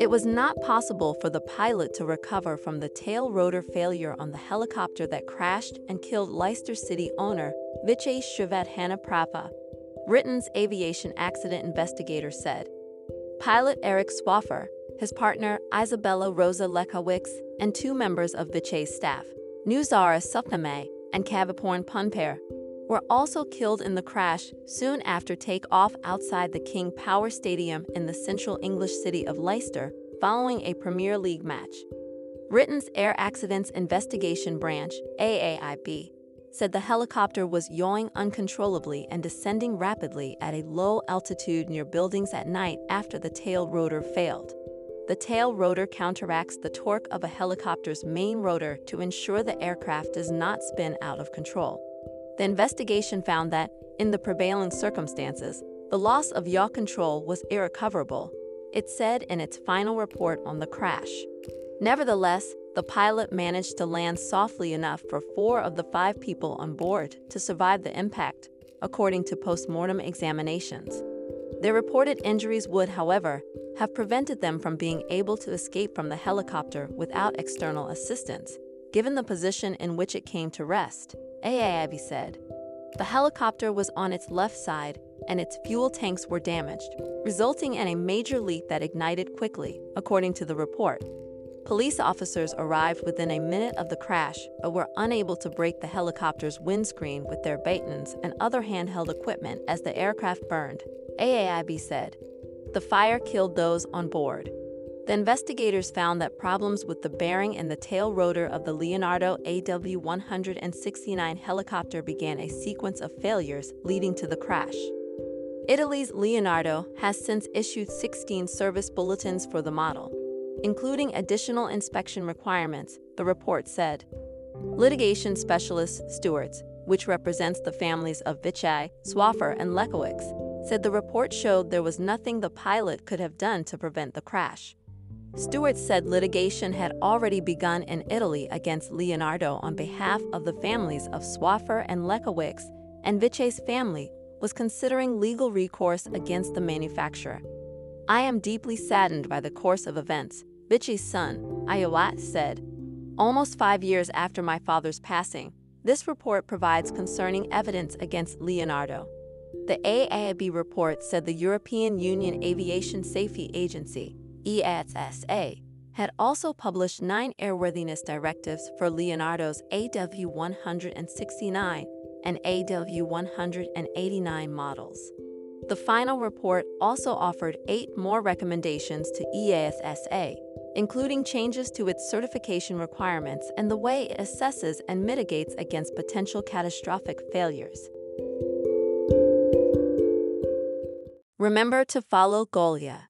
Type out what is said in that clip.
It was not possible for the pilot to recover from the tail rotor failure on the helicopter that crashed and killed Leicester City owner Vichai Srivaddhanaprabha. Britain's aviation accident investigator said. Pilot Eric Swaffer, his partner Izabela Roza Lechowicz, and two members of Vichai's staff, Nusara Suknamai and Kaveporn Punpare, were also killed in the crash soon after takeoff outside the King Power Stadium in the central English city of Leicester following a Premier League match. Britain's Air Accidents Investigation Branch, AAIB, said the helicopter was yawing uncontrollably and descending rapidly at a low altitude near buildings at night after the tail rotor failed. The tail rotor counteracts the torque of a helicopter's main rotor to ensure the aircraft does not spin out of control. The investigation found that, in the prevailing circumstances, the loss of yaw control was irrecoverable, it said in its final report on the crash. Nevertheless, the pilot managed to land softly enough for four of the five people on board to survive the impact, according to postmortem examinations. Their reported injuries would, however, have prevented them from being able to escape from the helicopter without external assistance, given the position in which it came to rest. AAIB said. The helicopter was on its left side and its fuel tanks were damaged, resulting in a major leak that ignited quickly, according to the report. Police officers arrived within a minute of the crash but were unable to break the helicopter's windscreen with their batons and other handheld equipment as the aircraft burned, AAIB said. The fire killed those on board. The investigators found that problems with the bearing and the tail rotor of the Leonardo AW 169 helicopter began a sequence of failures leading to the crash. Italy's Leonardo has since issued 16 service bulletins for the model, including additional inspection requirements, the report said. Litigation specialist Stewarts, which represents the families of Vichai, Swaffer, and Lechowicz, said the report showed there was nothing the pilot could have done to prevent the crash. Stewart said litigation had already begun in Italy against Leonardo on behalf of the families of Swaffer and Lechowicz, and Vichai's family was considering legal recourse against the manufacturer. I am deeply saddened by the course of events, Vichai's son, Aiyawatt, said. Almost five years after my father's passing, this report provides concerning evidence against Leonardo. The AAIB report said the European Union Aviation Safety Agency EASA, had also published nine airworthiness directives for Leonardo's AW169 and AW189 models. The final report also offered eight more recommendations to EASA, including changes to its certification requirements and the way it assesses and mitigates against potential catastrophic failures. Remember to follow Golia